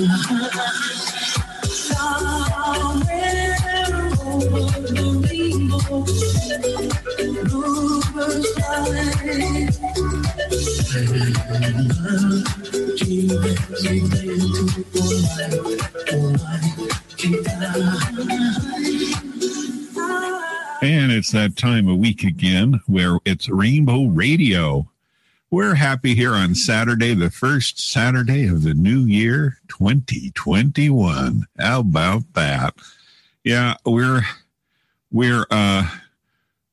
And it's that time of week again where it's Rainbow Radio. We're happy here on Saturday, the first Saturday of the new year, 2021. How about that? Yeah, we're, we're, uh,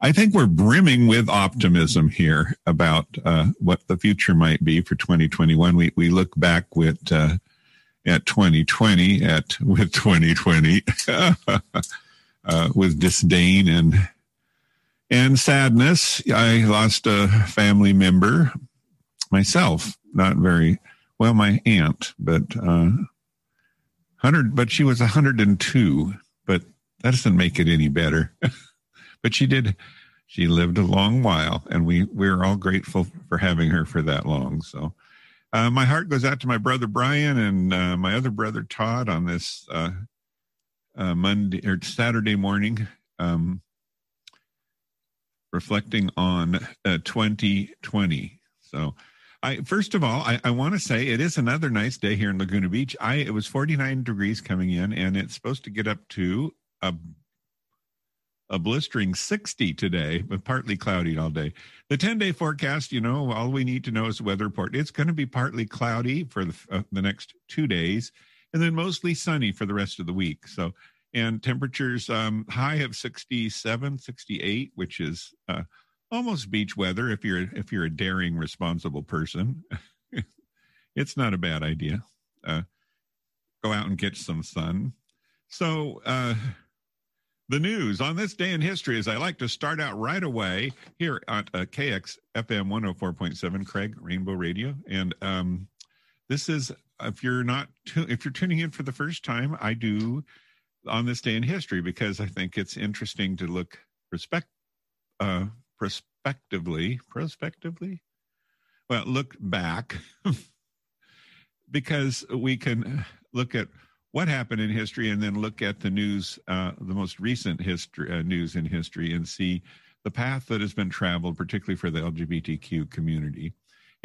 I think we're brimming with optimism here about uh, what the future might be for 2021. We we look back with uh, at 2020 at with 2020 uh, with disdain and and sadness. I lost a family member myself. Not very well, my aunt, but uh, hundred. But she was 102. But that doesn't make it any better. but she did. She lived a long while, and we we're all grateful for having her for that long. So. Uh, my heart goes out to my brother Brian and uh, my other brother Todd on this uh, uh, Monday or Saturday morning, um, reflecting on uh, 2020. So, I first of all, I, I want to say it is another nice day here in Laguna Beach. I it was 49 degrees coming in, and it's supposed to get up to a a blistering 60 today, but partly cloudy all day. The 10 day forecast, you know, all we need to know is the weather report. It's going to be partly cloudy for the, uh, the next two days and then mostly sunny for the rest of the week. So, and temperatures um, high of 67, 68, which is uh, almost beach weather if you're if you're a daring, responsible person. it's not a bad idea. Uh, go out and get some sun. So, uh, the news on this day in history is I like to start out right away here at uh, KX FM 104.7 Craig Rainbow Radio and um, this is if you're not tu- if you're tuning in for the first time, I do on this day in history because I think it's interesting to look respect uh, prospectively, prospectively. Well, look back because we can look at what happened in history and then look at the news, uh, the most recent history uh, news in history, and see the path that has been traveled, particularly for the LGBTQ community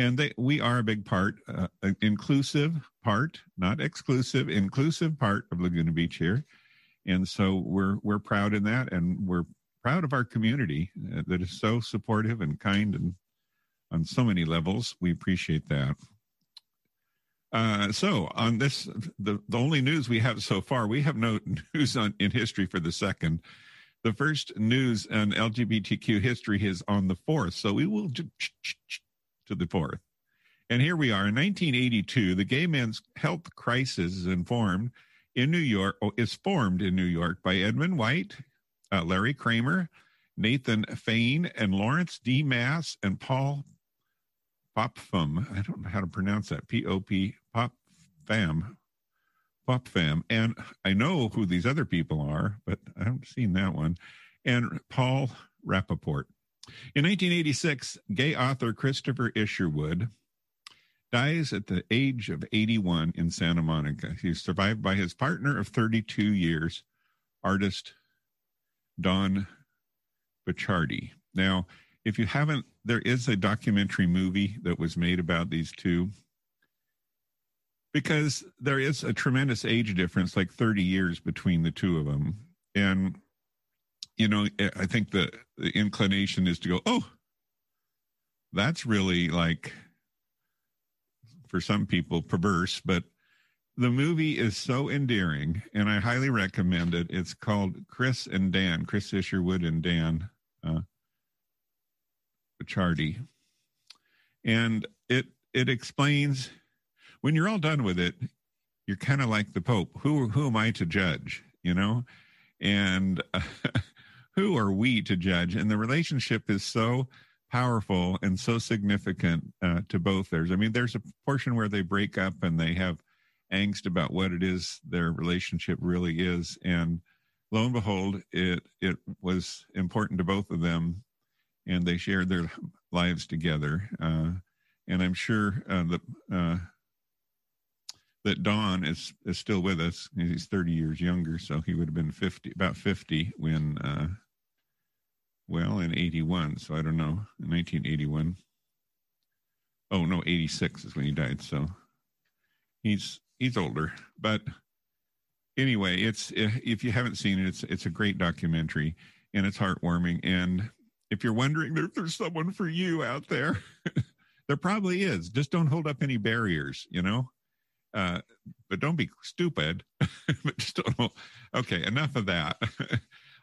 and they, we are a big part, uh, inclusive part, not exclusive, inclusive part of Laguna Beach here, and so we're we're proud in that, and we're proud of our community uh, that is so supportive and kind, and on so many levels, we appreciate that. Uh, so on this, the the only news we have so far, we have no news on in history for the second. The first news on LGBTQ history is on the fourth, so we will to the fourth. And here we are in 1982. The gay men's health crisis is informed in New York, oh, is formed in New York by Edmund White, uh, Larry Kramer, Nathan Fain, and Lawrence D. Mass and Paul Popfam. I don't know how to pronounce that. P O P Popfam. Popfam. And I know who these other people are, but I haven't seen that one. And Paul Rapoport. In 1986, gay author Christopher Isherwood dies at the age of 81 in Santa Monica. He's survived by his partner of 32 years, artist Don Bachardy. Now, if you haven't, there is a documentary movie that was made about these two because there is a tremendous age difference, like 30 years between the two of them. And you know, I think the, the inclination is to go, oh, that's really like, for some people, perverse, but the movie is so endearing and I highly recommend it. It's called Chris and Dan, Chris Isherwood and Dan uh. And it it explains when you're all done with it, you're kind of like the Pope. Who who am I to judge? You know, and uh, who are we to judge? And the relationship is so powerful and so significant uh, to both theirs. I mean, there's a portion where they break up and they have angst about what it is their relationship really is. And lo and behold, it it was important to both of them, and they shared their lives together. Uh, and I'm sure uh, the uh, that Don is is still with us. He's 30 years younger, so he would have been 50, about 50 when, uh, well, in 81. So I don't know, in 1981. Oh no, 86 is when he died. So he's he's older, but anyway, it's if you haven't seen it, it's it's a great documentary and it's heartwarming. And if you're wondering if there's someone for you out there, there probably is. Just don't hold up any barriers, you know. Uh, but don't be stupid. but just don't. Okay, enough of that.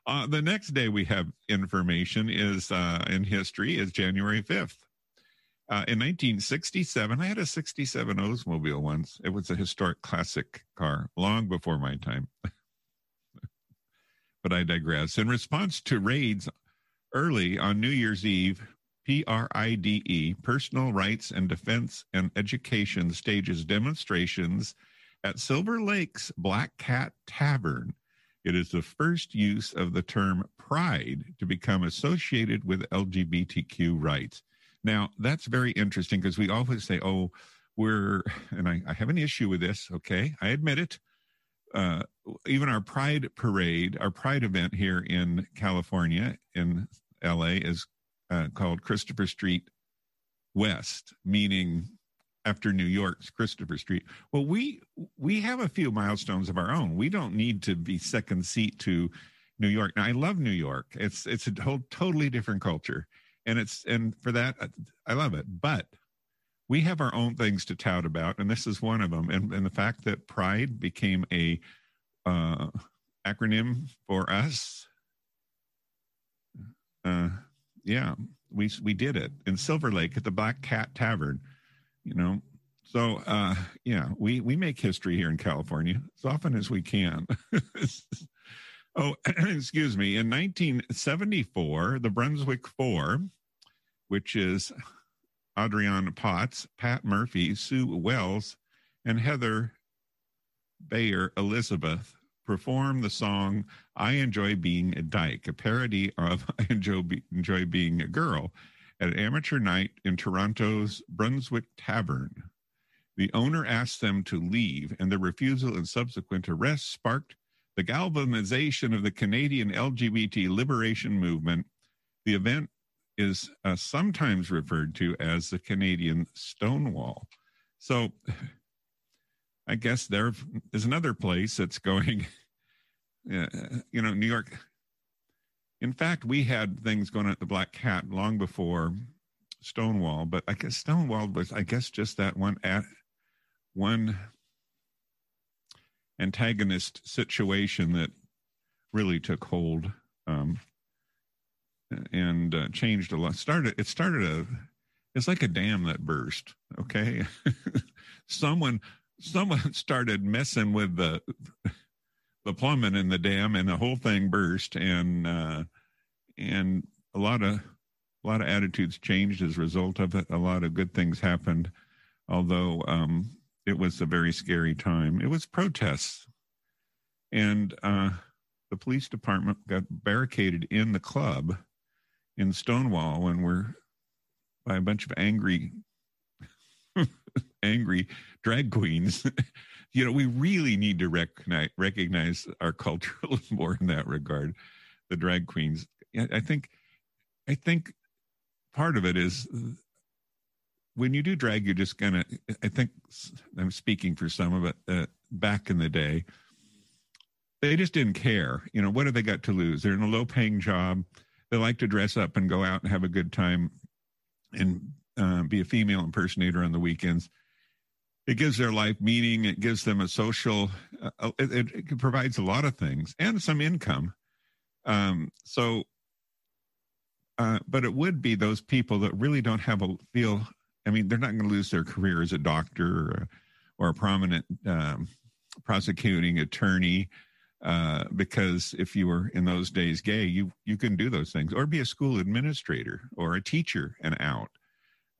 uh, the next day we have information is uh, in history is January 5th. Uh, in 1967, I had a 67 Oldsmobile once. It was a historic classic car, long before my time. but I digress. In response to raids early on New Year's Eve, PRIDE, Personal Rights and Defense and Education, stages demonstrations at Silver Lake's Black Cat Tavern. It is the first use of the term pride to become associated with LGBTQ rights. Now, that's very interesting because we always say, oh, we're, and I, I, have an issue with this, okay? I admit it. Uh, even our Pride Parade, our Pride event here in California, in LA, is uh, called Christopher Street West, meaning after New York's Christopher Street. Well, we we have a few milestones of our own. We don't need to be second seat to New York. Now, I love New York. It's it's a whole totally different culture and it's and for that I love it. But we have our own things to tout about, and this is one of them. And, and the fact that Pride became a uh, acronym for us, uh, yeah, we we did it in Silver Lake at the Black Cat Tavern. You know, so uh, yeah, we we make history here in California as often as we can. oh, excuse me. In 1974, the Brunswick Four which is Adrienne Potts, Pat Murphy, Sue Wells, and Heather Bayer Elizabeth perform the song I Enjoy Being a Dyke, a parody of I Enjoy, Be- Enjoy Being a Girl, at amateur night in Toronto's Brunswick Tavern. The owner asked them to leave, and their refusal and subsequent arrest sparked the galvanization of the Canadian LGBT liberation movement. The event is uh, sometimes referred to as the Canadian Stonewall. So I guess there is another place that's going, uh, you know, New York. In fact, we had things going at the Black Cat long before Stonewall, but I guess Stonewall was, I guess, just that one at one antagonist situation that really took hold. Um, and uh, changed a lot. Started it started a it's like a dam that burst. Okay, someone someone started messing with the the plumbing in the dam, and the whole thing burst, and uh, and a lot of a lot of attitudes changed as a result of it. A lot of good things happened, although um, it was a very scary time. It was protests, and uh, the police department got barricaded in the club in Stonewall when we're by a bunch of angry, angry drag queens. you know, we really need to recognize, recognize our culture more in that regard. The drag queens. I think, I think part of it is when you do drag, you're just gonna. I think I'm speaking for some of it. Uh, back in the day, they just didn't care. You know, what have they got to lose? They're in a low-paying job they like to dress up and go out and have a good time and uh, be a female impersonator on the weekends. It gives their life meaning. It gives them a social. Uh, it, it, provides a lot of things and some income. Um, so, uh, but it would be those people that really don't have a feel. I mean, they're not going to lose their career as a doctor or, or a prominent um, prosecuting attorney uh, because if you were in those days gay, you you can do those things, or be a school administrator or a teacher and out.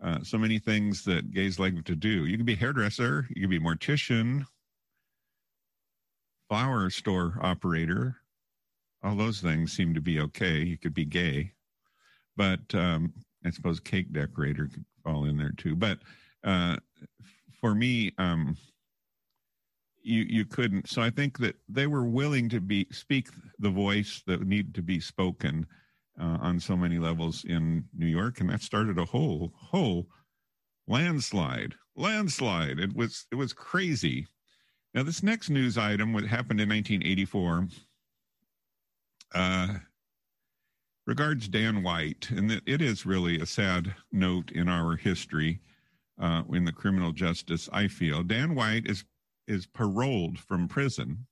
Uh, so many things that gays like to do. You can be a hairdresser, you can be a mortician, flower store operator. All those things seem to be okay. You could be gay, but um, I suppose cake decorator could fall in there too. But uh, for me, um, you you couldn't. So I think that they were willing to be speak the voice that needed to be spoken uh, on so many levels in New York, and that started a whole whole landslide. Landslide. It was it was crazy. Now this next news item, what happened in 1984, uh, regards Dan White, and it is really a sad note in our history uh, in the criminal justice. I feel Dan White is is paroled from prison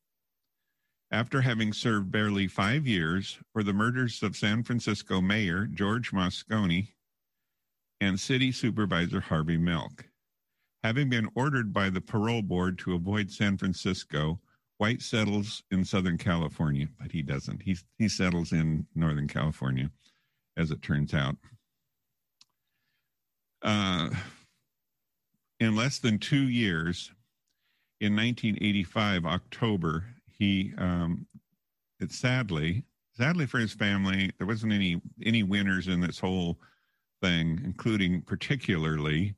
after having served barely five years for the murders of San Francisco Mayor George Moscone and City Supervisor Harvey Milk. Having been ordered by the parole board to avoid San Francisco, White settles in Southern California, but he doesn't. He, he settles in Northern California, as it turns out. Uh, in less than two years, in 1985, October, he, um, it sadly, sadly for his family, there wasn't any any winners in this whole thing, including particularly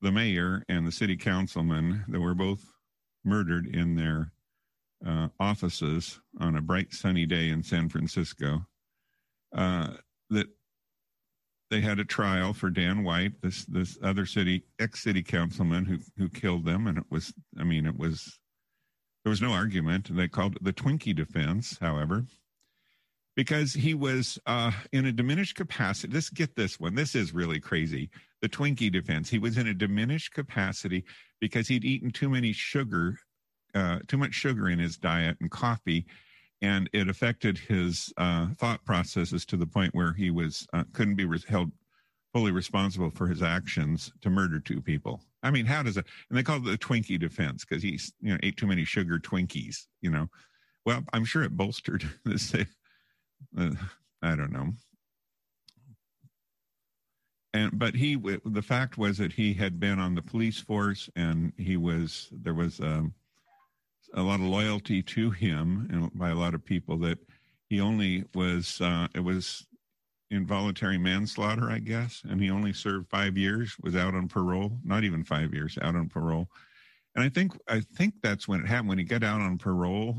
the mayor and the city councilman that were both murdered in their uh, offices on a bright sunny day in San Francisco. Uh, that they had a trial for Dan White, this this other city ex city councilman who who killed them, and it was I mean it was there was no argument. They called it the Twinkie defense, however, because he was uh, in a diminished capacity. Let's get this one. This is really crazy. The Twinkie defense. He was in a diminished capacity because he'd eaten too many sugar, uh, too much sugar in his diet and coffee, and it affected his uh, thought processes to the point where he was uh, couldn't be held fully responsible for his actions to murder two people. I mean, how does it? And they call it the Twinkie defense because he, you know, ate too many sugar Twinkies. You know, well, I'm sure it bolstered this. Uh, I don't know. And but he, the fact was that he had been on the police force, and he was there was um, a lot of loyalty to him and by a lot of people that he only was uh, it was involuntary manslaughter, I guess, and he only served five years, was out on parole, not even five years, out on parole. And I think I think that's when it happened when he got out on parole,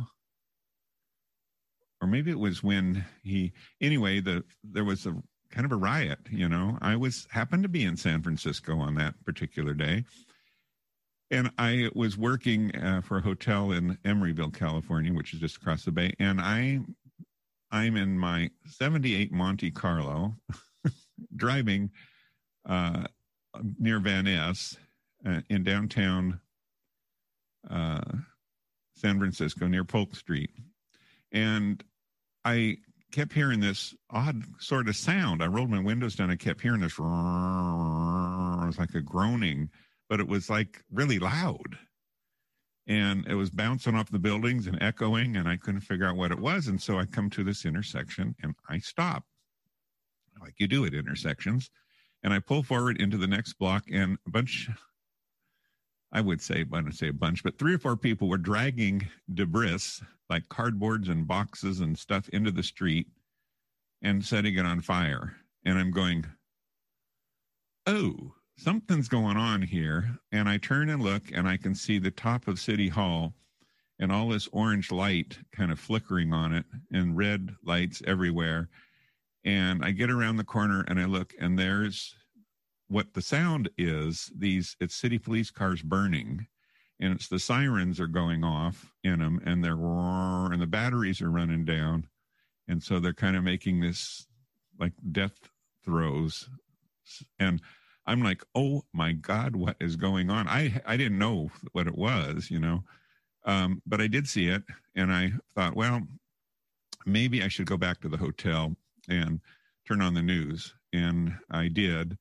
or maybe it was when he. Anyway, the there was a kind of a riot. You know, I was happened to be in San Francisco on that particular day, and I was working uh, for a hotel in Emeryville, California, which is just across the bay, and I I'm in my 78 Monte Carlo driving uh, near Van Ness uh, in downtown uh, San Francisco near Polk Street. And I kept hearing this odd sort of sound. I rolled my windows down. I kept hearing this. It was like a groaning, but it was like really loud and it was bouncing off the buildings and echoing and i couldn't figure out what it was and so i come to this intersection and i stop. Like you do at intersections. And i pull forward into the next block and a bunch i would say i would say a bunch but three or four people were dragging debris like cardboards and boxes and stuff into the street and setting it on fire. And i'm going oh something's going on here. And I turn and look, and I can see the top of City Hall and all this orange light kind of flickering on it and red lights everywhere. And I get around the corner and I look, and there's what the sound is these it's city police cars burning and it's the sirens are going off in them and they're roar and the batteries are running down and so they're kind of making this like death throes and I'm like, oh my God, what is going on? I I didn't know what it was, you know, um, but I did see it, and I thought, well, maybe I should go back to the hotel and turn on the news, and I did.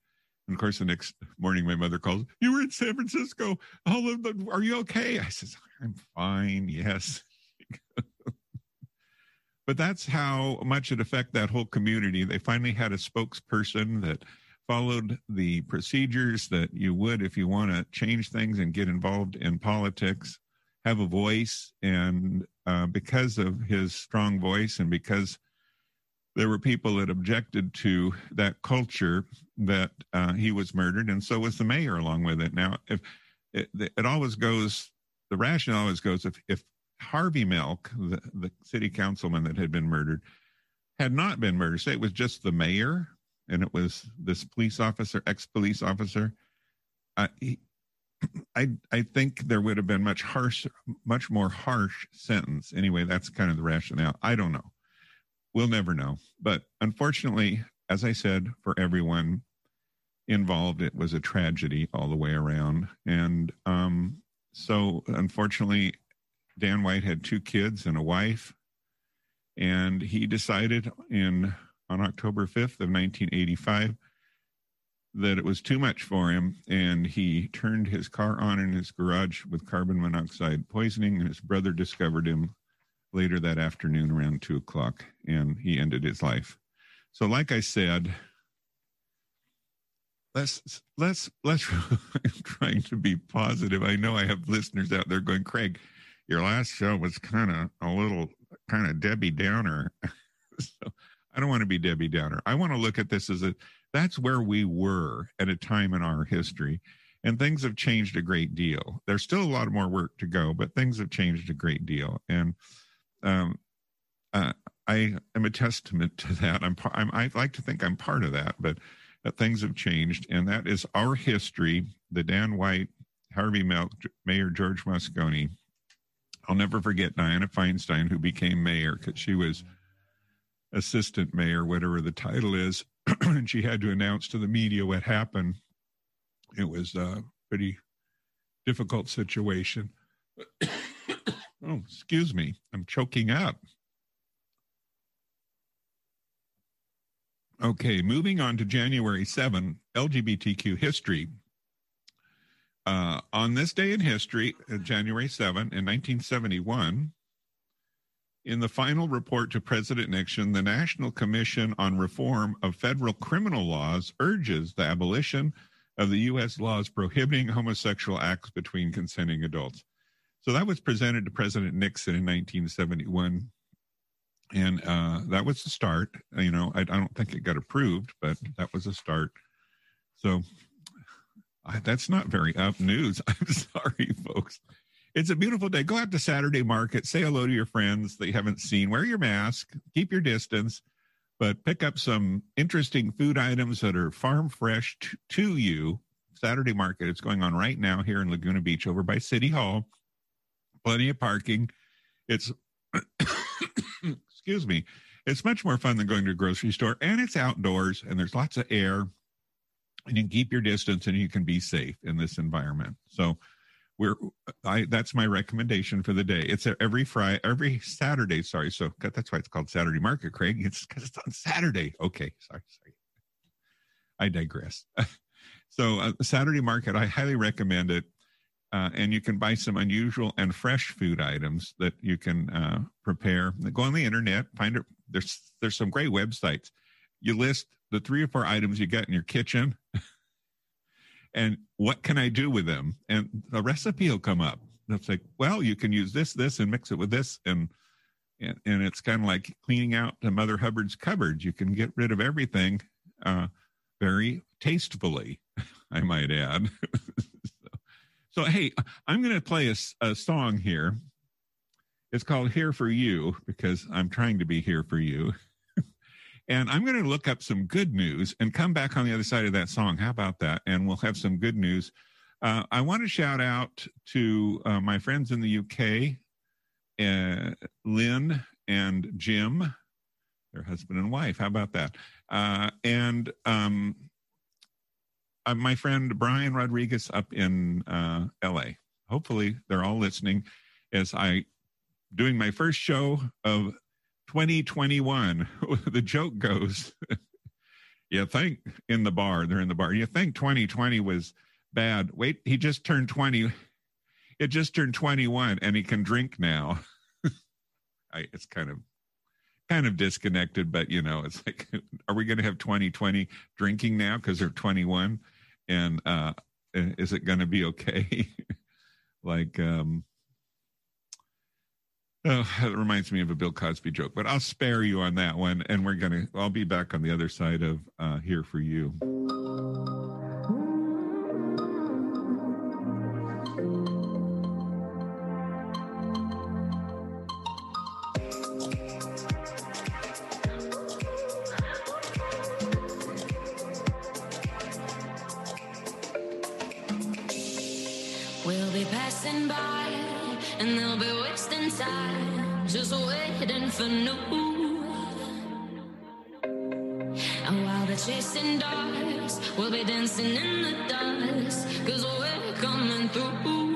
And of course, the next morning, my mother calls, "You were in San Francisco. All of the, are you okay?" I says, "I'm fine. Yes." but that's how much it affected that whole community. They finally had a spokesperson that followed the procedures that you would if you want to change things and get involved in politics, have a voice. And uh, because of his strong voice and because there were people that objected to that culture that uh, he was murdered, and so was the mayor along with it. Now, if it, it always goes the rationale always goes if, if Harvey Milk, the, the city councilman that had been murdered, had not been murdered, say it was just the mayor and it was this police officer, ex police officer, uh, he, I I think there would have been much harsh, much more harsh sentence. Anyway, that's kind of the rationale. I don't know. We'll never know. But unfortunately, as I said, for everyone involved, it was a tragedy all the way around. And um, so, unfortunately, Dan White had two kids and a wife, and he decided in on October 5th of 1985 that it was too much for him and he turned his car on in his garage with carbon monoxide poisoning. And his brother discovered him later that afternoon around two o'clock and he ended his life. So like i said let's let's let's i'm trying to be positive. I know i have listeners out there going craig your last show was kind of a little kind of debbie downer. So I don't want to be Debbie Downer. I want to look at this as a that's where we were at a time in our history. And things have changed a great deal. There's still a lot more work to go, but things have changed a great deal. And um, uh, I am a testament to that. I'm, I'm, I like to think I'm part of that, but that things have changed. And that is our history. The Dan White, Harvey Milk, Mayor George Moscone. I'll never forget Diana Feinstein, who became mayor because she was assistant mayor, whatever the title is, and she had to announce to the media what happened. It was a pretty difficult situation. oh, excuse me, I'm choking up. Okay, moving on to January 7, LGBTQ history. Uh, on this day in history, uh, January 7, in 1971, in the final report to President Nixon, the National Commission on Reform of Federal Criminal Laws urges the abolition of the U.S. laws prohibiting homosexual acts between consenting adults. So that was presented to President Nixon in 1971. And uh, that was the start. You know, I, I, don't think it got approved, but that was a start. So I, that's not very up news. I'm sorry, folks. It's a beautiful day. Go out to Saturday market, say hello to your friends that you haven't seen, wear your mask, keep your distance, but pick up some interesting food items that are farm fresh to, to you. Saturday market, it's going on right now here in Laguna Beach over by City Hall. Plenty of parking. It's, excuse me, it's much more fun than going to a grocery store and it's outdoors and there's lots of air and you can keep your distance and you can be safe in this environment. So, we're I that's my recommendation for the day. It's every Friday, every Saturday. Sorry, so that's why it's called Saturday Market, Craig. It's because it's on Saturday. Okay, sorry, sorry. I digress. so uh, Saturday Market, I highly recommend it. Uh, and you can buy some unusual and fresh food items that you can uh, prepare. Go on the internet, find it. There's there's some great websites. You list the three or four items you get in your kitchen and what can I do with them? And a recipe will come up. And it's like, well, you can use this, this, and mix it with this, and and, and it's kind of like cleaning out the Mother Hubbard's cupboard. You can get rid of everything uh, very tastefully, I might add. so, so, hey, I'm going to play a, a song here. It's called "Here for You" because I'm trying to be here for you. And I'm going to look up some good news and come back on the other side of that song. How about that? And we'll have some good news. Uh, I want to shout out to uh, my friends in the UK, uh, Lynn and Jim, their husband and wife. How about that? Uh, and um, uh, my friend Brian Rodriguez up in uh, LA. Hopefully, they're all listening as I doing my first show of 2021. the joke goes, you think in the bar, they're in the bar, you think 2020 was bad. Wait, he just turned 20. It just turned 21 and he can drink now. I, it's kind of kind of disconnected, but you know, it's like, are we going to have 2020 drinking now because they're 21? And uh, is it going to be okay? like, um, Oh, reminds me of a Bill Cosby joke, but I'll spare you on that one. And we're going to, I'll be back on the other side of uh, Here for You. We'll be passing by and they'll be wasting time just waiting for new. And while they're chasing dogs, we'll be dancing in the dust, cause we're coming through.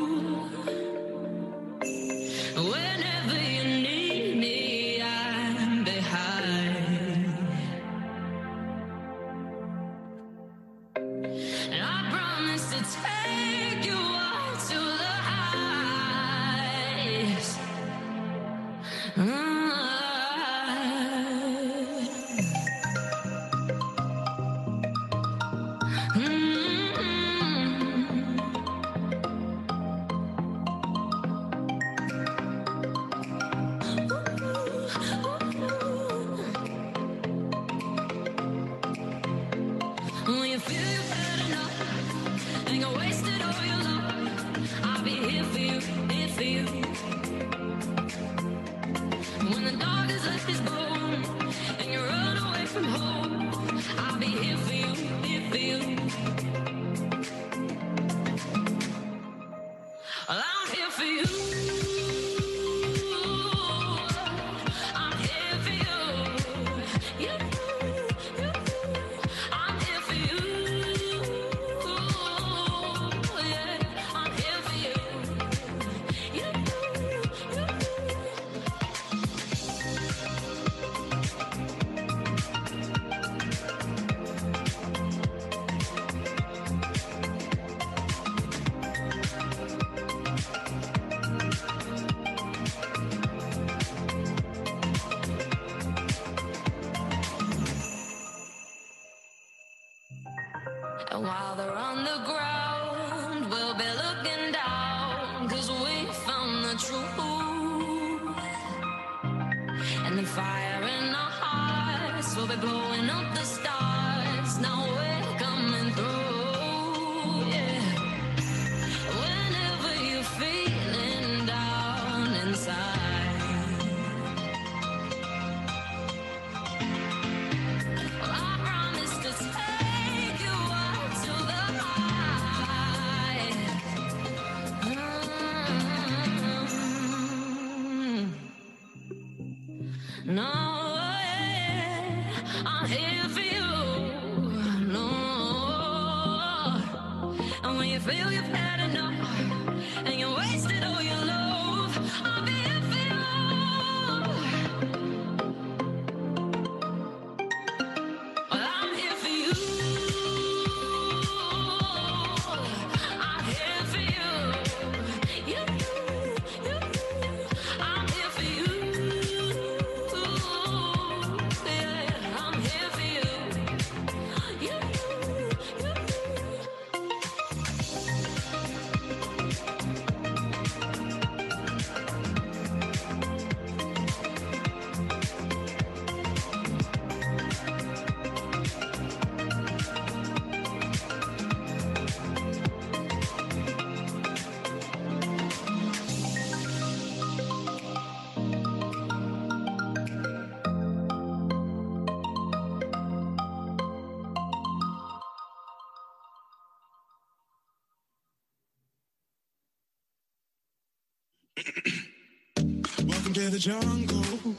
To the jungle.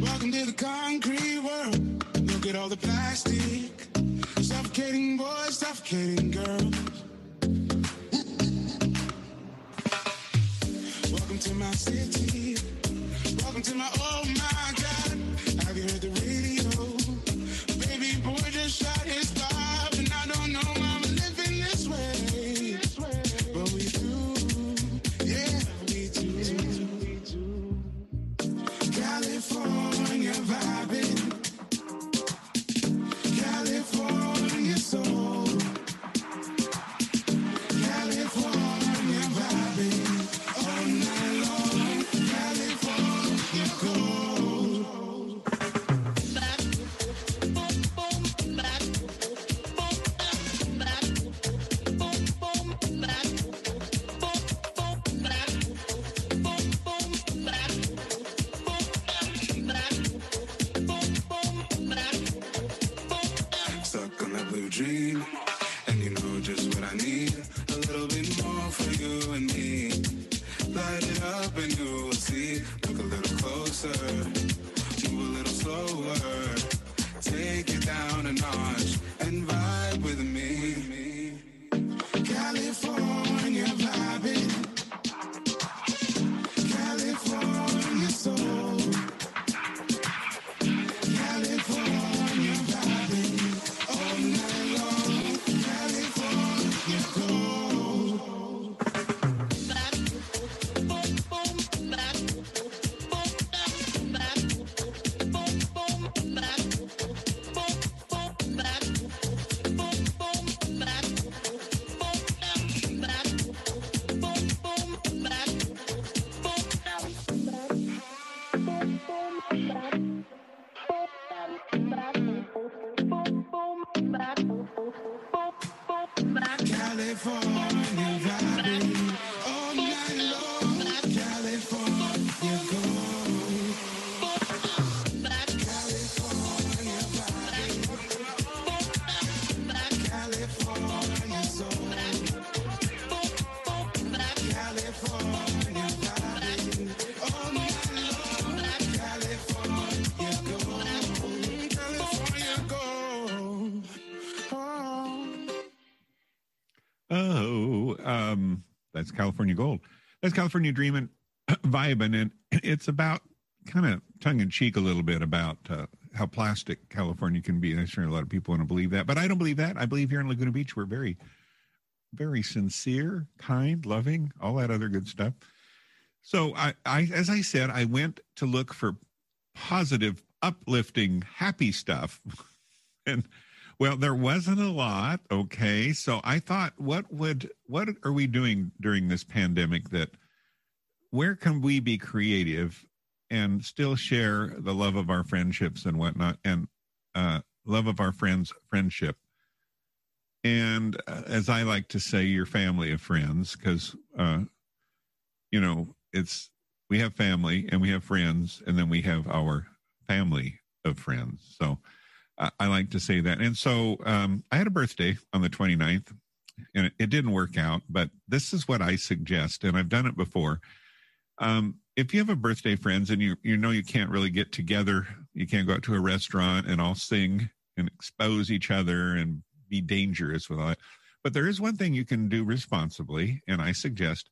Welcome to the concrete world. Look at all the plastic. Suffocating boys, suffocating girls. Welcome to my city. Welcome to my, oh my That's California Gold. That's California Dreamin' Vibin'. And it's about kind of tongue in cheek a little bit about uh, how plastic California can be. And I'm sure a lot of people want to believe that, but I don't believe that. I believe here in Laguna Beach, we're very, very sincere, kind, loving, all that other good stuff. So I, I as I said, I went to look for positive, uplifting, happy stuff. and well, there wasn't a lot. Okay. So I thought, what would, what are we doing during this pandemic that, where can we be creative and still share the love of our friendships and whatnot and uh, love of our friends' friendship? And uh, as I like to say, your family of friends, because, uh, you know, it's, we have family and we have friends, and then we have our family of friends. So, I like to say that. And so um, I had a birthday on the 29th, and it, it, didn't work out, but this is what I suggest, and I've done it before. Um, if you have a birthday, friends, and you you know you can't really get together, you can't go out to a restaurant and all sing and expose each other and be dangerous with it. But there is one thing you can do responsibly, and I suggest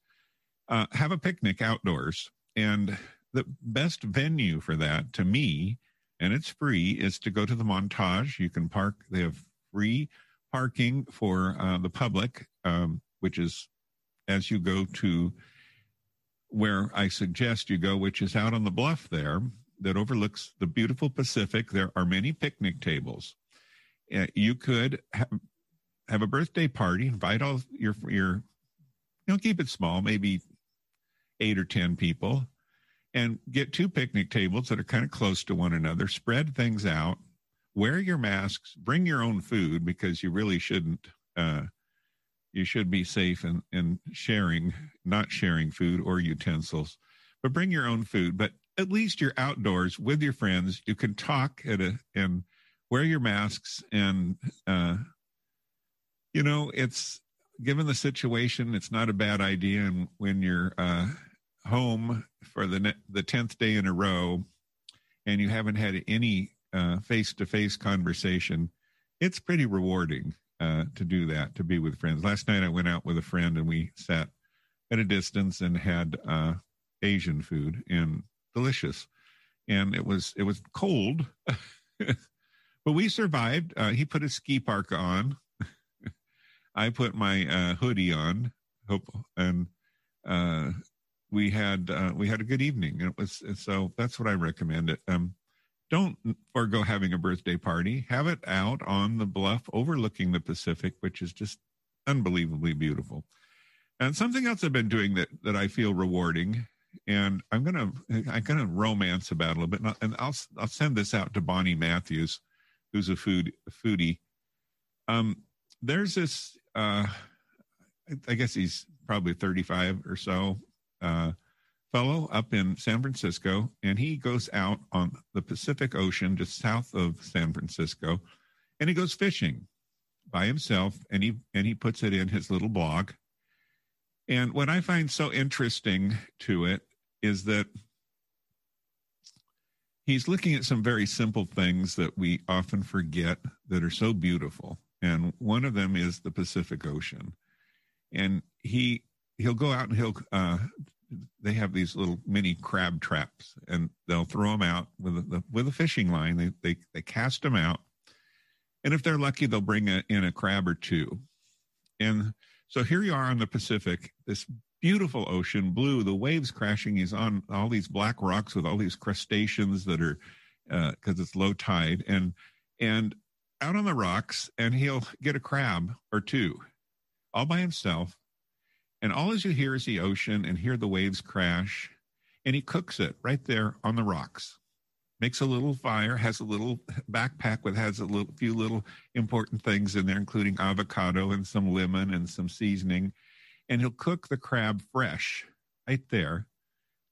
uh, have a picnic outdoors. And the best venue for that, to me, and it's free, is to go to the montage. You can park, they have free parking for uh, the public, um, which is as you go to where I suggest you go, which is out on the bluff there that overlooks the beautiful Pacific. There are many picnic tables. Uh, you could have, have a birthday party, invite all your, your, you know, keep it small, maybe eight or 10 people and get two picnic tables that are kind of close to one another, spread things out, wear your masks, bring your own food because you really shouldn't. Uh, you should be safe in, in sharing, not sharing food or utensils, but bring your own food. But at least you're outdoors with your friends. You can talk at a and wear your masks. And uh, you know, it's given the situation, it's not a bad idea. And when you're uh, home for the the tenth day in a row, and you haven't had any face to face conversation, it's pretty rewarding uh, to do that. To be with friends. Last night I went out with a friend and we sat at a distance and had uh, Asian food and delicious. And it was it was cold, but we survived. Uh, he put a ski parka on. I put my uh, hoodie on. Hope and uh, we had uh, we had a good evening. It was so that's what I recommend. It. Um, don't forego having a birthday party. Have it out on the bluff overlooking the Pacific, which is just unbelievably beautiful. And something else I've been doing that that I feel rewarding, and I'm gonna I'm gonna romance about a little bit, and I'll I'll send this out to Bonnie Matthews, who's a food a foodie. Um, there's this. Uh, I guess he's probably 35 or so uh, fellow up in San Francisco, and he goes out on the Pacific Ocean just south of San Francisco, and he goes fishing by himself, and he and he puts it in his little blog. And what I find so interesting to it is that he's looking at some very simple things that we often forget that are so beautiful. And one of them is the Pacific Ocean. And he he'll go out and he'll uh, they have these little mini crab traps and they'll throw them out with a, with a fishing line. They, they, they cast them out. And if they're lucky, they'll bring a, in a crab or two. And so here you are on the Pacific, this beautiful ocean, blue, the waves crashing. He's on all these black rocks with all these crustaceans that are, because uh, it's low tide. And, and out on the rocks, and he'll get a crab or two all by himself and all as you hear is the ocean and hear the waves crash. And he cooks it right there on the rocks. Makes a little fire, has a little backpack with has a little, few little important things in there, including avocado and some lemon and some seasoning. And he'll cook the crab fresh right there.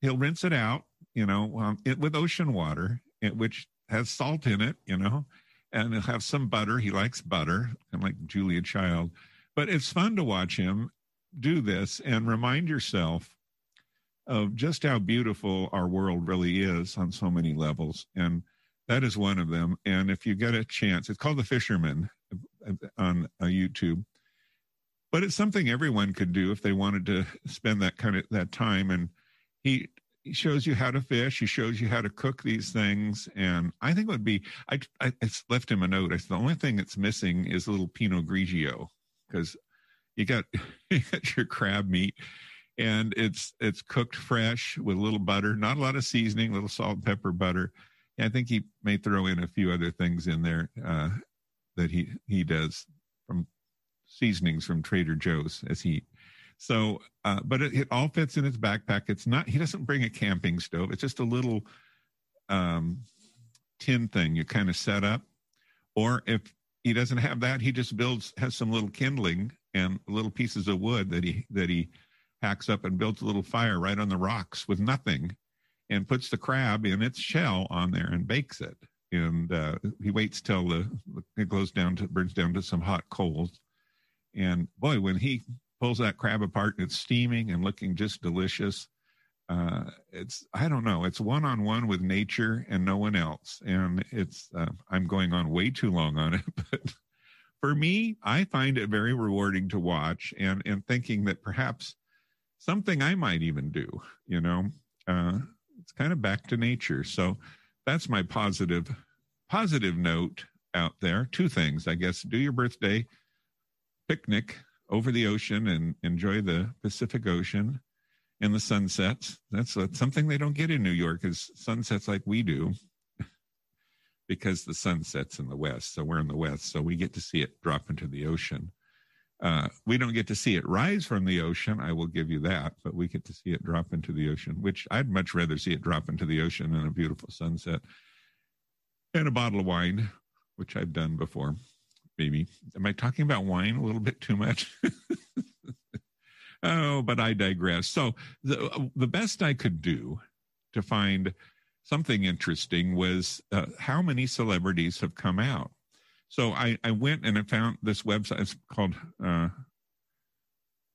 He'll rinse it out, you know, um, it, with ocean water, it, which has salt in it, you know, and he'll have some butter. He likes butter, kind of like Julia Child. But it's fun to watch him do this and remind yourself of just how beautiful our world really is on so many levels. And that is one of them. And if you get a chance, it's called The Fisherman on uh, YouTube. but it's something everyone could do if they wanted to spend that kind of that time. And he he shows you how to fish. He shows you how to cook these things. And I think it would be, I, I, I left him a note. I said, the only thing that's missing is a little Pinot Grigio because you got, you got your crab meat and it's, it's cooked fresh with a little butter, not a lot of seasoning, a little salt and pepper butter. And I think he may throw in a few other things in there uh, that he, he does from seasonings from Trader Joe's as he so, uh, but it, it, all fits in his backpack. It's not, he doesn't bring a camping stove. It's just a little um, tin thing you kind of set up. Or if he doesn't have that, he just builds, has some little kindling and little pieces of wood that he, that he hacks up and builds a little fire right on the rocks with nothing and puts the crab in its shell on there and bakes it. And uh, he waits till the, it goes down to, burns down to some hot coals. And boy, when he pulls that crab apart and it's steaming and looking just delicious. Uh, it's I don't know. It's one on one with nature and no one else. And it's uh, I'm going on way too long on it, but for me, I find it very rewarding to watch and and thinking that perhaps something I might even do. You know, uh, it's kind of back to nature. So that's my positive positive note out there. Two things, I guess. Do your birthday picnic over the ocean and enjoy the Pacific Ocean and the sunsets. That's, something they don't get in New York is sunsets like we do because the sun sets in the west. So we're in the west, so we get to see it drop into the ocean. Uh, we don't get to see it rise from the ocean. I will give you that, but we get to see it drop into the ocean, which I'd much rather see it drop into the ocean than a beautiful sunset and a bottle of wine, which I've done before maybe. Am I talking about wine a little bit too much? oh, but I digress. So the the best I could do to find something interesting was uh, how many celebrities have come out. So I, I went and I found this website. It's called uh,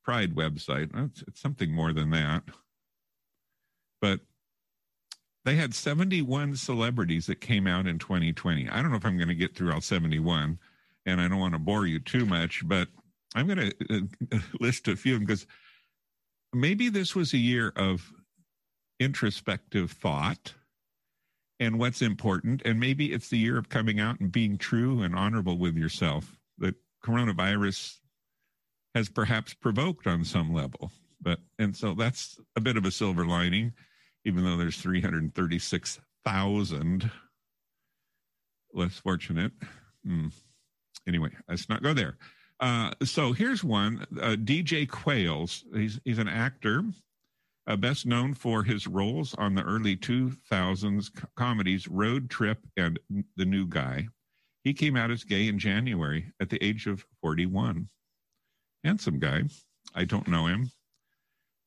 Pride website. It's, it's something more than that, but they had 71 celebrities that came out in 2020. I don't know if I'm going to get through all 71 and I don't want to bore you too much, but I'm going to uh, list a few of them because maybe this was a year of introspective thought and what's important. And maybe it's the year of coming out and being true and honorable with yourself that coronavirus has perhaps provoked on some level. But, and so that's a bit of a silver lining, even though there's 336,000 less fortunate. Hmm anyway, let's not go there. Uh, so here's one uh, DJ Qualls. He's, he's an actor, uh, best known for his roles on the early 2000s comedies Road Trip and The New Guy. He came out as gay in January at the age of 41. Handsome guy. I don't know him.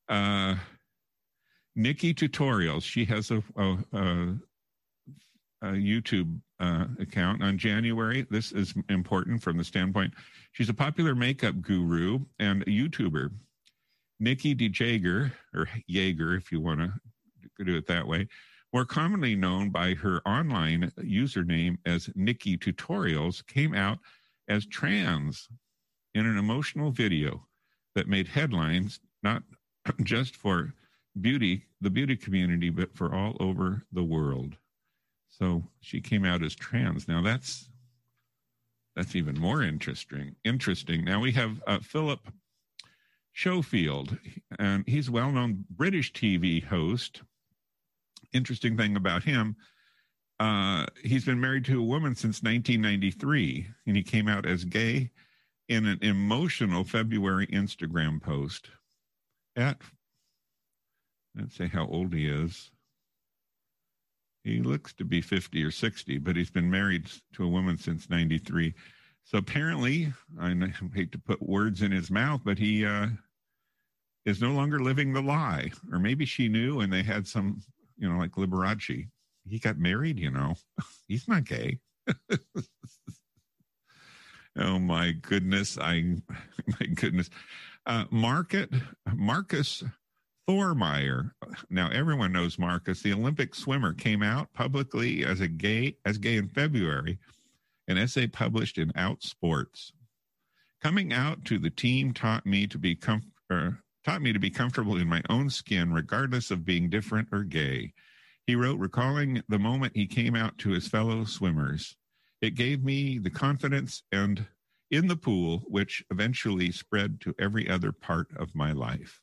Uh, Nikki Tutorials. She has a, a, a, a YouTube uh, account on January. This is important from the standpoint. She's a popular makeup guru and a YouTuber. Nikki DeJager, or Jaeger, if you want to do it that way, more commonly known by her online username as Nikki Tutorials, came out as trans in an emotional video that made headlines not just for beauty, the beauty community, but for all over the world. So she came out as trans. Now that's that's even more interesting. Interesting. Now we have uh, Philip Schofield, and he's a well-known British TV host. Interesting thing about him, uh, he's been married to a woman since 1993, and he came out as gay in an emotional February Instagram post at let's say how old he is he looks to be 50 or 60, but he's been married to a woman since 93. So apparently, I hate to put words in his mouth, but he uh, is no longer living the lie. Or maybe she knew and they had some, you know, like Liberace. He got married, you know. He's not gay. oh my goodness. I, my goodness. Uh, Market, Markus Thormeyer. Now everyone knows Markus, the Olympic swimmer, came out publicly as a gay as gay in February, an essay published in Outsports. Coming out to the team taught me to be com- taught me to be comfortable in my own skin, regardless of being different or gay. He wrote, recalling the moment he came out to his fellow swimmers. It gave me the confidence and in the pool, which eventually spread to every other part of my life.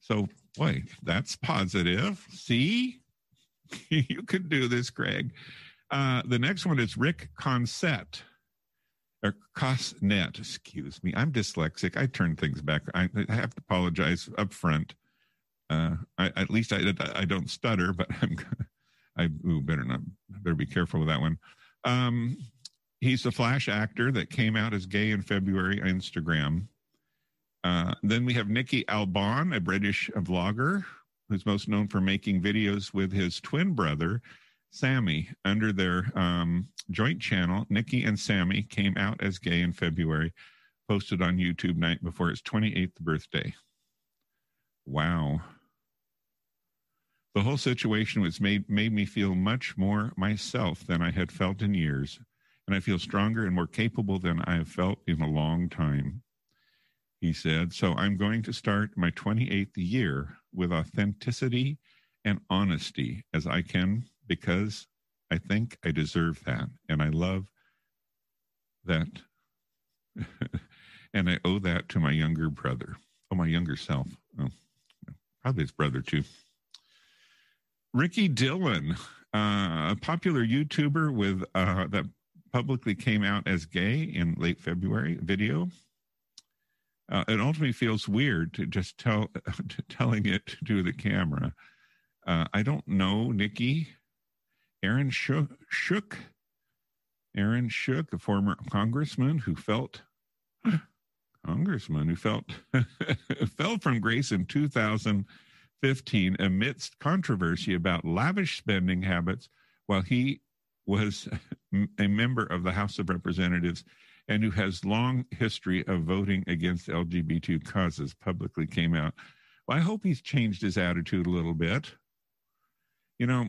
So, boy, that's positive. See, you can do this, Greg. Uh, the next one is Rick Consett or Cosnett. Excuse me. I'm dyslexic. I turn things back. I, I have to apologize up front. Uh, I, at least I, I don't stutter, but I'm, I ooh, better not, better be careful with that one. Um, he's a flash actor that came out as gay in February on Instagram. Uh, then we have Niki Albon, a British vlogger who's most known for making videos with his twin brother, Sammy, under their um, joint channel. Niki and Sammy came out as gay in February, posted on YouTube night before his 28th birthday. Wow. The whole situation was made made me feel much more myself than I had felt in years, and I feel stronger and more capable than I have felt in a long time. He said, "So I'm going to start my 28th year with authenticity and honesty as I can because I think I deserve that. And I love that. and I owe that to my younger brother. Oh, my younger self. Oh, probably his brother too. Ricky Dillon, uh, a popular YouTuber with uh, that publicly came out as gay in late February video. Uh, it ultimately feels weird to just tell telling it to the camera. Uh, I don't know Nikki. Aaron Schock, Aaron Schock, a former congressman who felt congressman who felt fell from grace in 2015 amidst controversy about lavish spending habits while he was a member of the House of Representatives and who has long history of voting against LGBT causes publicly came out. Well, I hope he's changed his attitude a little bit. You know,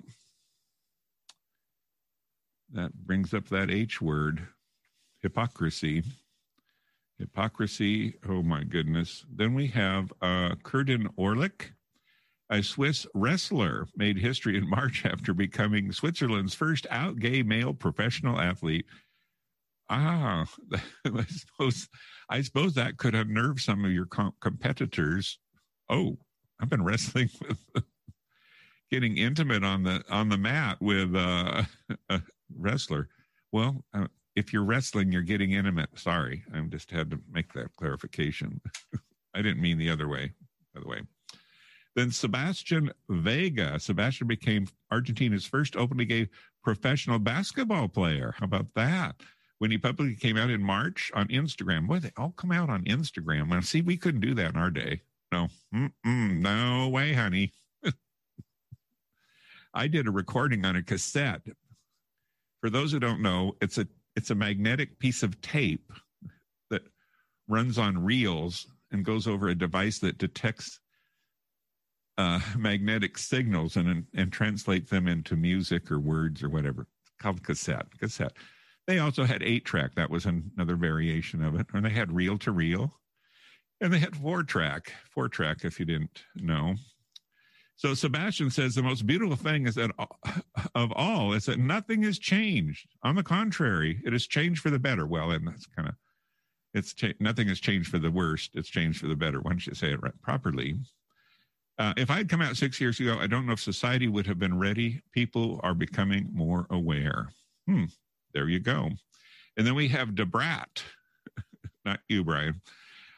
that brings up that H word, hypocrisy. Hypocrisy, oh my goodness. Then we have uh, Curdin Orlik, a Swiss wrestler, made history in March after becoming Switzerland's first out gay male professional athlete. Ah, I suppose I suppose that could unnerve some of your com- competitors. Oh, I've been wrestling with getting intimate on the on the mat with uh, a wrestler. Well, uh, if you're wrestling, you're getting intimate. Sorry, I just had to make that clarification. I didn't mean the other way, by the way. Then Sebastian Vega. Sebastian became Argentina's first openly gay professional basketball player. How about that? When he publicly came out in March on Instagram. Boy, they all come out on Instagram. Well, see, we couldn't do that in our day. No, Mm-mm, no way, honey. I did a recording on a cassette for those who don't know, it's a it's a magnetic piece of tape that runs on reels and goes over a device that detects uh, magnetic signals and and translate them into music or words or whatever. It's called cassette. Cassette. They also had eight track. That was another variation of it. And they had reel to reel, and they had four track. Four track, if you didn't know. So Sebastian says the most beautiful thing is that of all is that nothing has changed. On the contrary, it has changed for the better. Well, and that's kind of it's cha- nothing has changed for the worst. It's changed for the better. Why don't you say it right, properly. Uh, if I had come out six years ago, I don't know if society would have been ready. People are becoming more aware. Hmm. There you go. And then we have Da Brat, not you, Brian.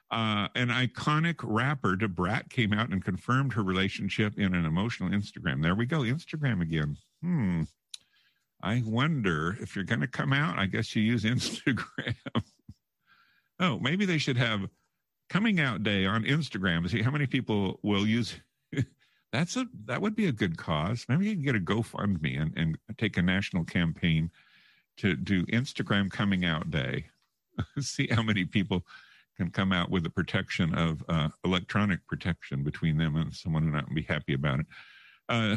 Uh, an iconic rapper, Da Brat, came out and confirmed her relationship in an emotional Instagram. There we go, Instagram again. Hmm. I wonder if you're going to come out. I guess you use Instagram. oh, maybe they should have coming out day on Instagram see how many people will use. That's a that would be a good cause. Maybe you can get a GoFundMe and, and take a national campaign to do Instagram coming out day. see how many people can come out with the protection of uh, electronic protection between them and someone who not be happy about it. Uh,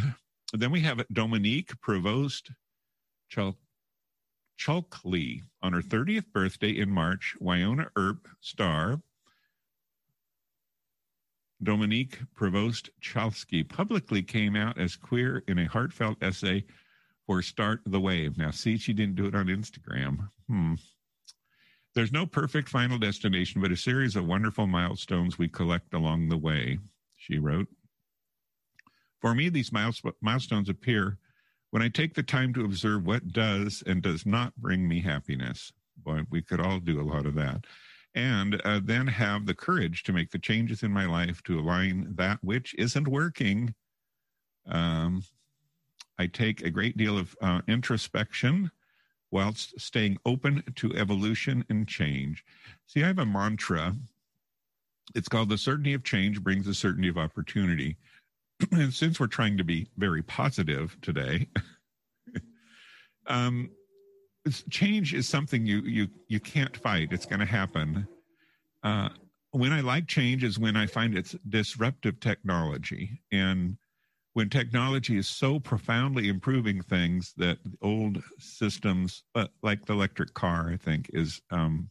then we have Dominique Provost Chalkley. On her 30th birthday in March, Wynonna Earp star Dominique Provost Chalsky publicly came out as queer in a heartfelt essay for Start the Wave. Now, see, she didn't do it on Instagram. Hmm. There's no perfect final destination, but a series of wonderful milestones we collect along the way, she wrote. For me, these milestones appear when I take the time to observe what does and does not bring me happiness. Boy, we could all do a lot of that. And uh, then have the courage to make the changes in my life to align that which isn't working. Um, I take a great deal of uh, introspection whilst staying open to evolution and change. See, I have a mantra. It's called the certainty of change brings the certainty of opportunity. and since we're trying to be very positive today, um, change is something you you you can't fight. It's going to happen. Uh, when I like change is when I find it's disruptive technology, and when technology is so profoundly improving things that old systems, uh, like the electric car, I think, is um,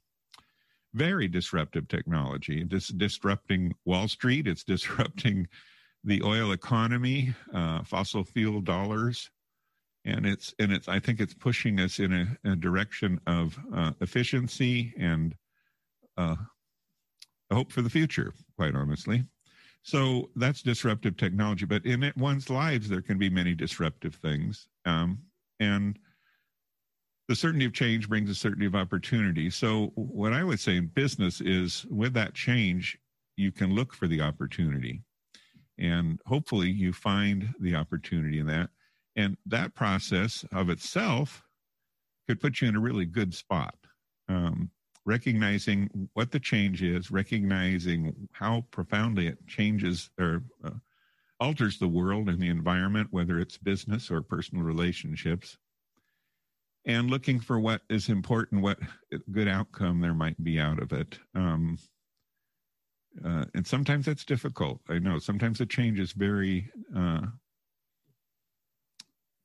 very disruptive technology. It's disrupting Wall Street. It's disrupting the oil economy, uh, fossil fuel dollars, and it's and it's. I think it's pushing us in a, a direction of uh, efficiency and uh, hope for the future. Quite honestly. So that's disruptive technology. But in it, one's lives, there can be many disruptive things. Um, and the certainty of change brings a certainty of opportunity. So, what I would say in business is with that change, you can look for the opportunity. And hopefully, you find the opportunity in that. And that process of itself could put you in a really good spot. Um, recognizing what the change is, recognizing how profoundly it changes or uh, alters the world and the environment, whether it's business or personal relationships, and looking for what is important, what good outcome there might be out of it. Um, uh, and sometimes that's difficult. I know sometimes the change is very uh,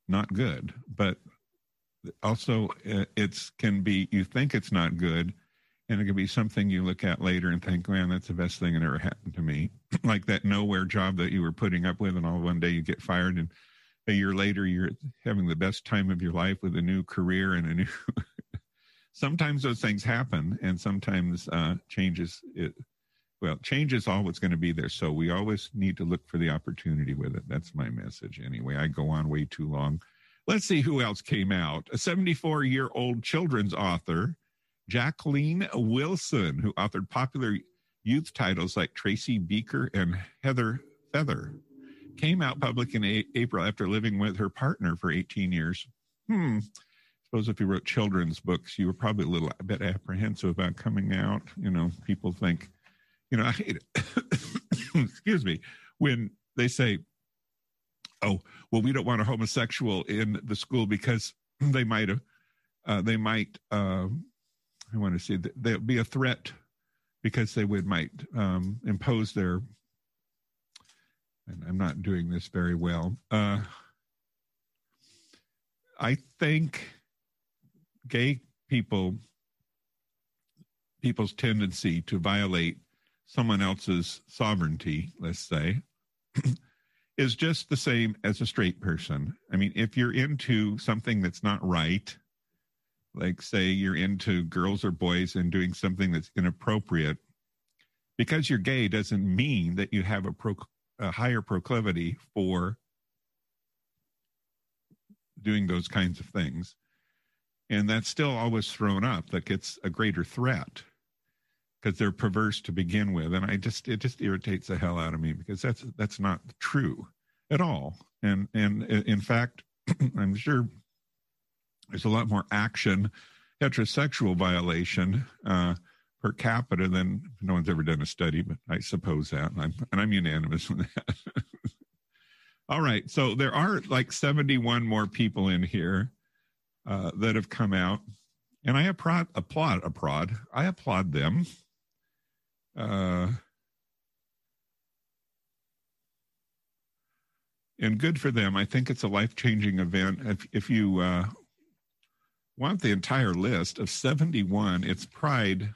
not good, but also uh, it's can be you think it's not good and it could be something you look at later and think, man, that's the best thing that ever happened to me. like that nowhere job that you were putting up with, and all one day you get fired, and a year later you're having the best time of your life with a new career and a new. sometimes those things happen, and sometimes uh, changes. It, well, change is always going to be there, so we always need to look for the opportunity with it. That's my message, anyway. I go on way too long. Let's see who else came out. A 74 year old children's author Jacqueline Wilson, who authored popular youth titles like Tracy Beaker and Hetty Feather, came out public in a- April after living with her partner for 18 years. Hmm. Suppose if you wrote children's books, you were probably a little a bit apprehensive about coming out. You know, people think, you know, I hate it. Excuse me. When they say, oh, well, we don't want a homosexual in the school because they might have, uh, they might, uh, I want to see that they'd be a threat because they would might um, impose their. And I'm not doing this very well. Uh, I think gay people people's tendency to violate someone else's sovereignty, let's say, is just the same as a straight person. I mean, if you're into something that's not right, like say you're into girls or boys and doing something that's inappropriate because you're gay doesn't mean that you have a, pro, a higher proclivity for doing those kinds of things. And that's still always thrown up like it's a greater threat because they're perverse to begin with. And i just it just irritates the hell out of me because that's that's not true at all. And and in fact i'm sure there's a lot more action heterosexual violation uh, per capita than no one's ever done a study, but I suppose that, and I'm, and I'm unanimous with that. All right, so there are like 71 more people in here uh, that have come out, and I applaud, applaud, applaud, I applaud them. Uh, and good for them. I think it's a life changing event. If, if you uh, want the entire list of 71, it's Pride.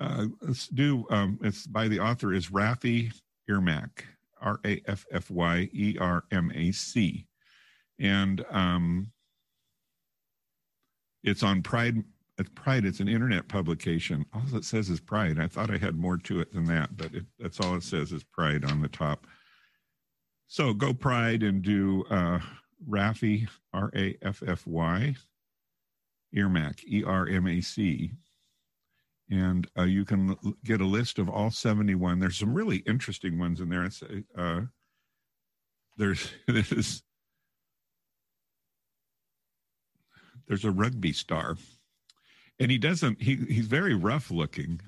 Uh, let's do, um, it's by the author is Raffy Ermac, R A F F Y E R M A C. And um, it's on Pride. It's Pride. It's an internet publication. All it says is Pride. I thought I had more to it than that, but it, that's all it says is Pride on the top. So go Pride and do uh, Raffy, R A F F Y, Ermac, E R M A C. And uh, you can l- get a list of all 71. There's some really interesting ones in there. It's, uh, there's this there's a rugby star and he doesn't he he's very rough looking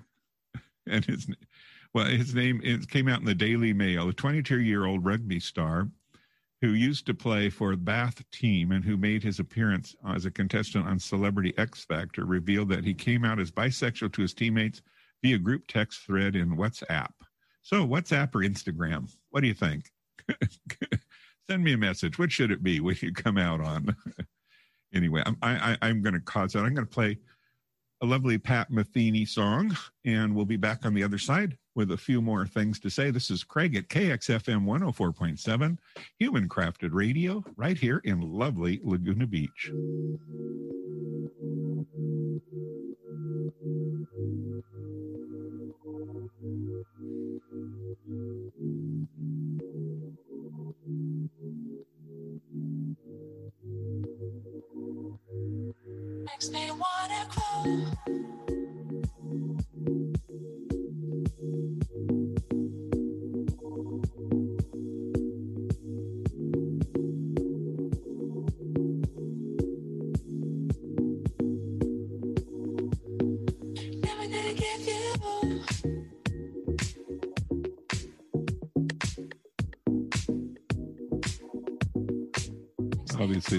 and his well his name it came out in the daily mail a 22 year old rugby star who used to play for the bath team and who made his appearance as a contestant on celebrity x factor revealed that he came out as bisexual to his teammates via group text thread in whatsapp. So whatsapp or instagram? What do you think? Send me a message. What should it be when you come out on? Anyway, I'm, I, am going to cause that. I'm going to play a lovely Pat Metheny song, and we'll be back on the other side with a few more things to say. This is Craig at KXFM 104.7, Human Crafted Radio, right here in lovely Laguna Beach. makes me wanna.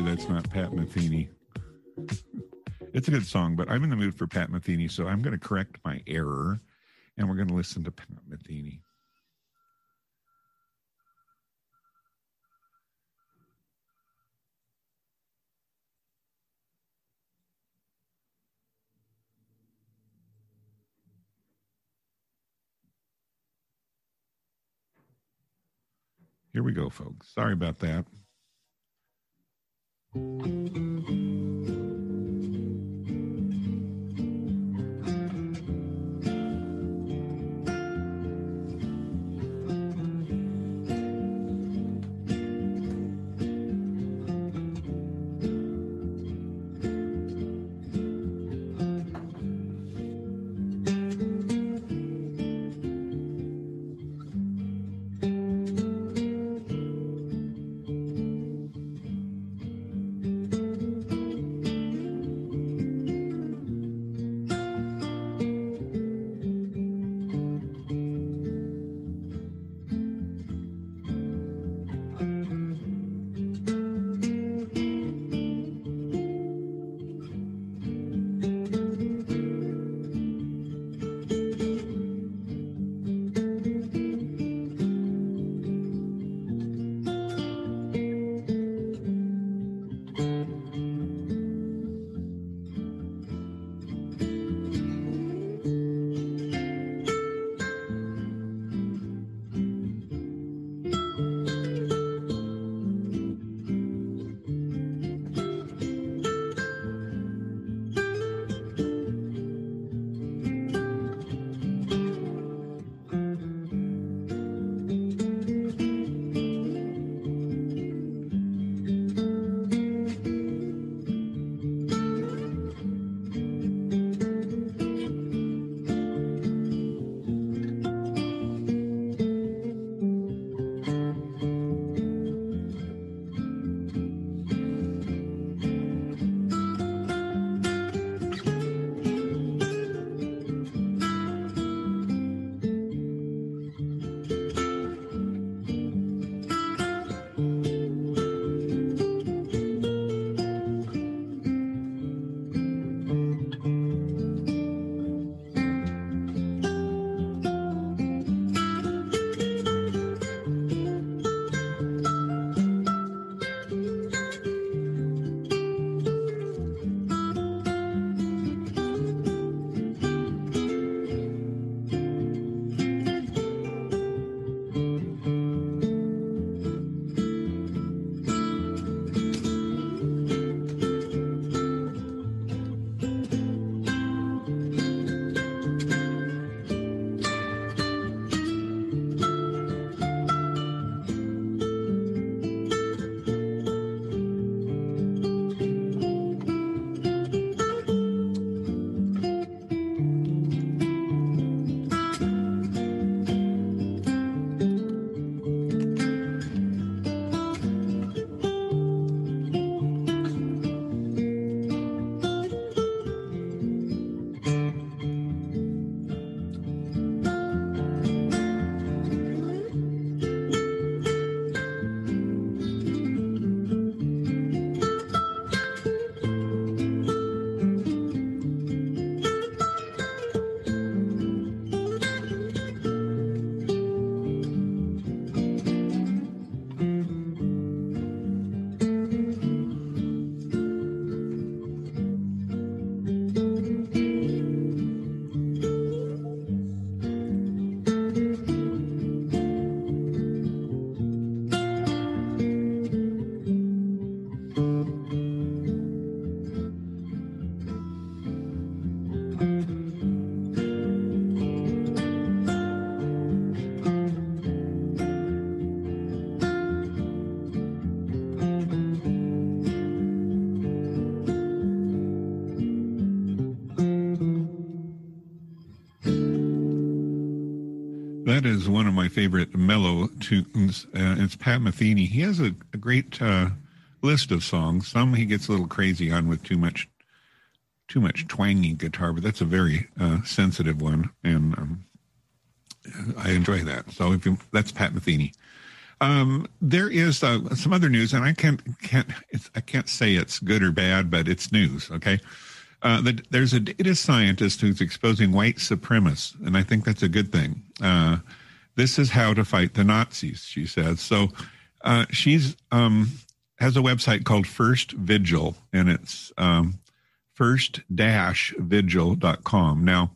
That's not Pat Metheny. it's a good song, but I'm in the mood for Pat Metheny, so I'm going to correct my error, and we're going to listen to Pat Metheny. Here we go, folks. Sorry about that. That is one of my favorite mellow tunes. Uh, it's Pat Metheny. He has a, a great uh, list of songs. Some he gets a little crazy on with too much too much twangy guitar, but that's a very uh, sensitive one, and um, I enjoy that. So if you, that's Pat Metheny. Um, there is uh, some other news, and I can't can't I can't say it's good or bad, but it's news. Okay, uh, the, there's a data scientist who's exposing white supremacists, and I think that's a good thing. Uh, this is how to fight the Nazis, she says. So uh, she's um, has a website called First Vigil, and it's um, first-vigil.com. Now,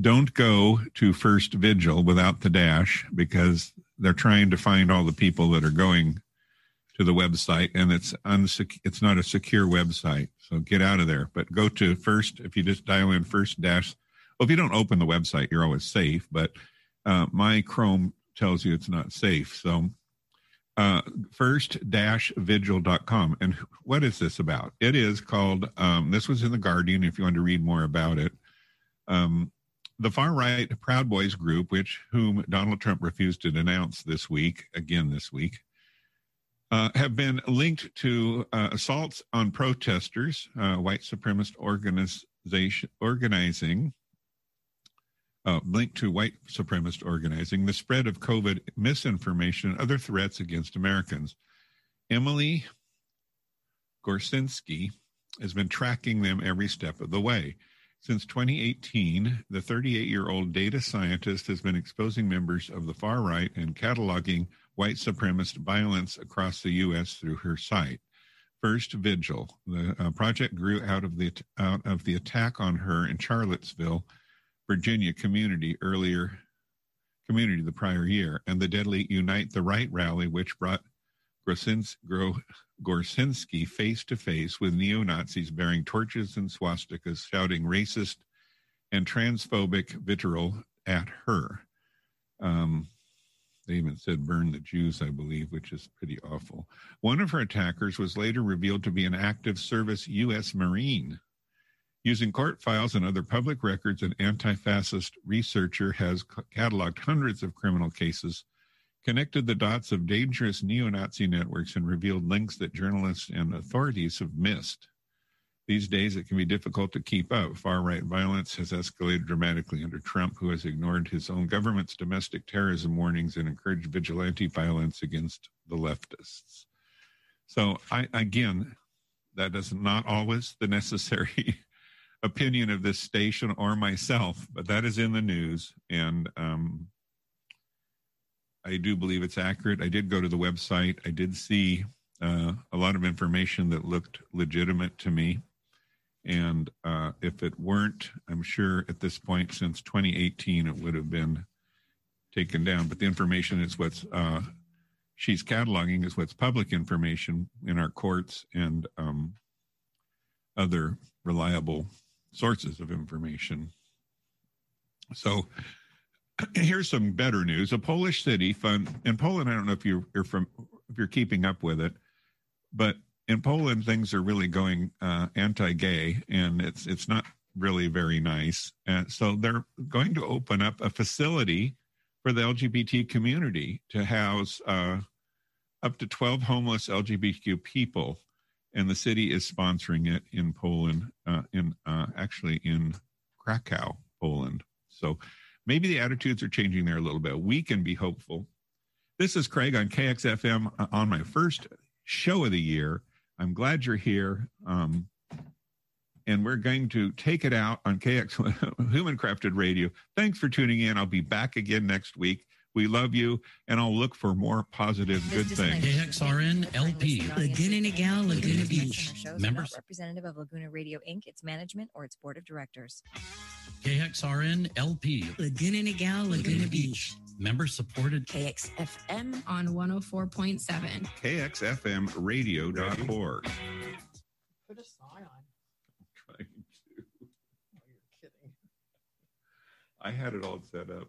don't go to First Vigil without the dash because they're trying to find all the people that are going to the website and it's unsec- it's not a secure website so get out of there but go to first if you just dial in first dash well if you don't open the website you're always safe but uh, my chrome tells you it's not safe. So uh, first dash vigil.com and what is this about? It is called um, this was in the guardian if you want to read more about it. Um, the far right Proud Boys group, which whom Donald Trump refused to denounce this week, again this week, uh, have been linked to uh, assaults on protesters, uh, white supremacist organization organizing, uh, linked to white supremacist organizing, the spread of COVID misinformation, and other threats against Americans. Emily Gorcenski has been tracking them every step of the way. Since 2018, the 38 year old data scientist has been exposing members of the far right and cataloging white supremacist violence across the U.S. through her site. First Vigil. The uh, project grew out of the out of the attack on her in Charlottesville, Virginia community earlier community the prior year, and the deadly Unite the Right rally, which brought Gorcenski face to face with neo Nazis bearing torches and swastikas, shouting racist and transphobic vitriol at her. Um, they even said burn the Jews, I believe, which is pretty awful. One of her attackers was later revealed to be an active service U.S. Marine. Using court files and other public records, an anti fascist researcher has cataloged hundreds of criminal cases connected the dots of dangerous neo Nazi networks and revealed links that journalists and authorities have missed. These days, it can be difficult to keep up. Far right violence has escalated dramatically under Trump, who has ignored his own government's domestic terrorism warnings and encouraged vigilante violence against the leftists. So, I, again, that is not always the necessary opinion of this station or myself, but that is in the news. And um, I do believe it's accurate. I did go to the website. I did see uh, a lot of information that looked legitimate to me. And uh, if it weren't, I'm sure at this point, since 2018, it would have been taken down. But the information is what's uh, she's cataloging is what's public information in our courts and um, other reliable sources of information. So here's some better news. A Polish city fund in Poland. I don't know if you're, you're from if you're keeping up with it, but in Poland things are really going uh, anti-gay, and it's it's not really very nice. And so they're going to open up a facility for the LGBT community to house uh, up to 12 homeless LGBTQ people, and the city is sponsoring it in Poland, uh, in uh, actually in Krakow, Poland. So maybe the attitudes are changing there a little bit. We can be hopeful. This is Craig on KXFM uh, on my first show of the year. I'm glad you're here. Um, and we're going to take it out on KX Human Crafted Radio. Thanks for tuning in. I'll be back again next week. We love you, and I'll look for more positive good things. KXRN LP. Laguna Niguel, Laguna Beach. Members? representative of Laguna Radio Inc., its management, or its board of directors. KXRN LP. Laguna Niguel, Laguna Beach. Member supported. KXFM on 104.7. KXFMradio.org. Put a sign on. I'm Trying to. Oh, you're kidding. I had it all set up.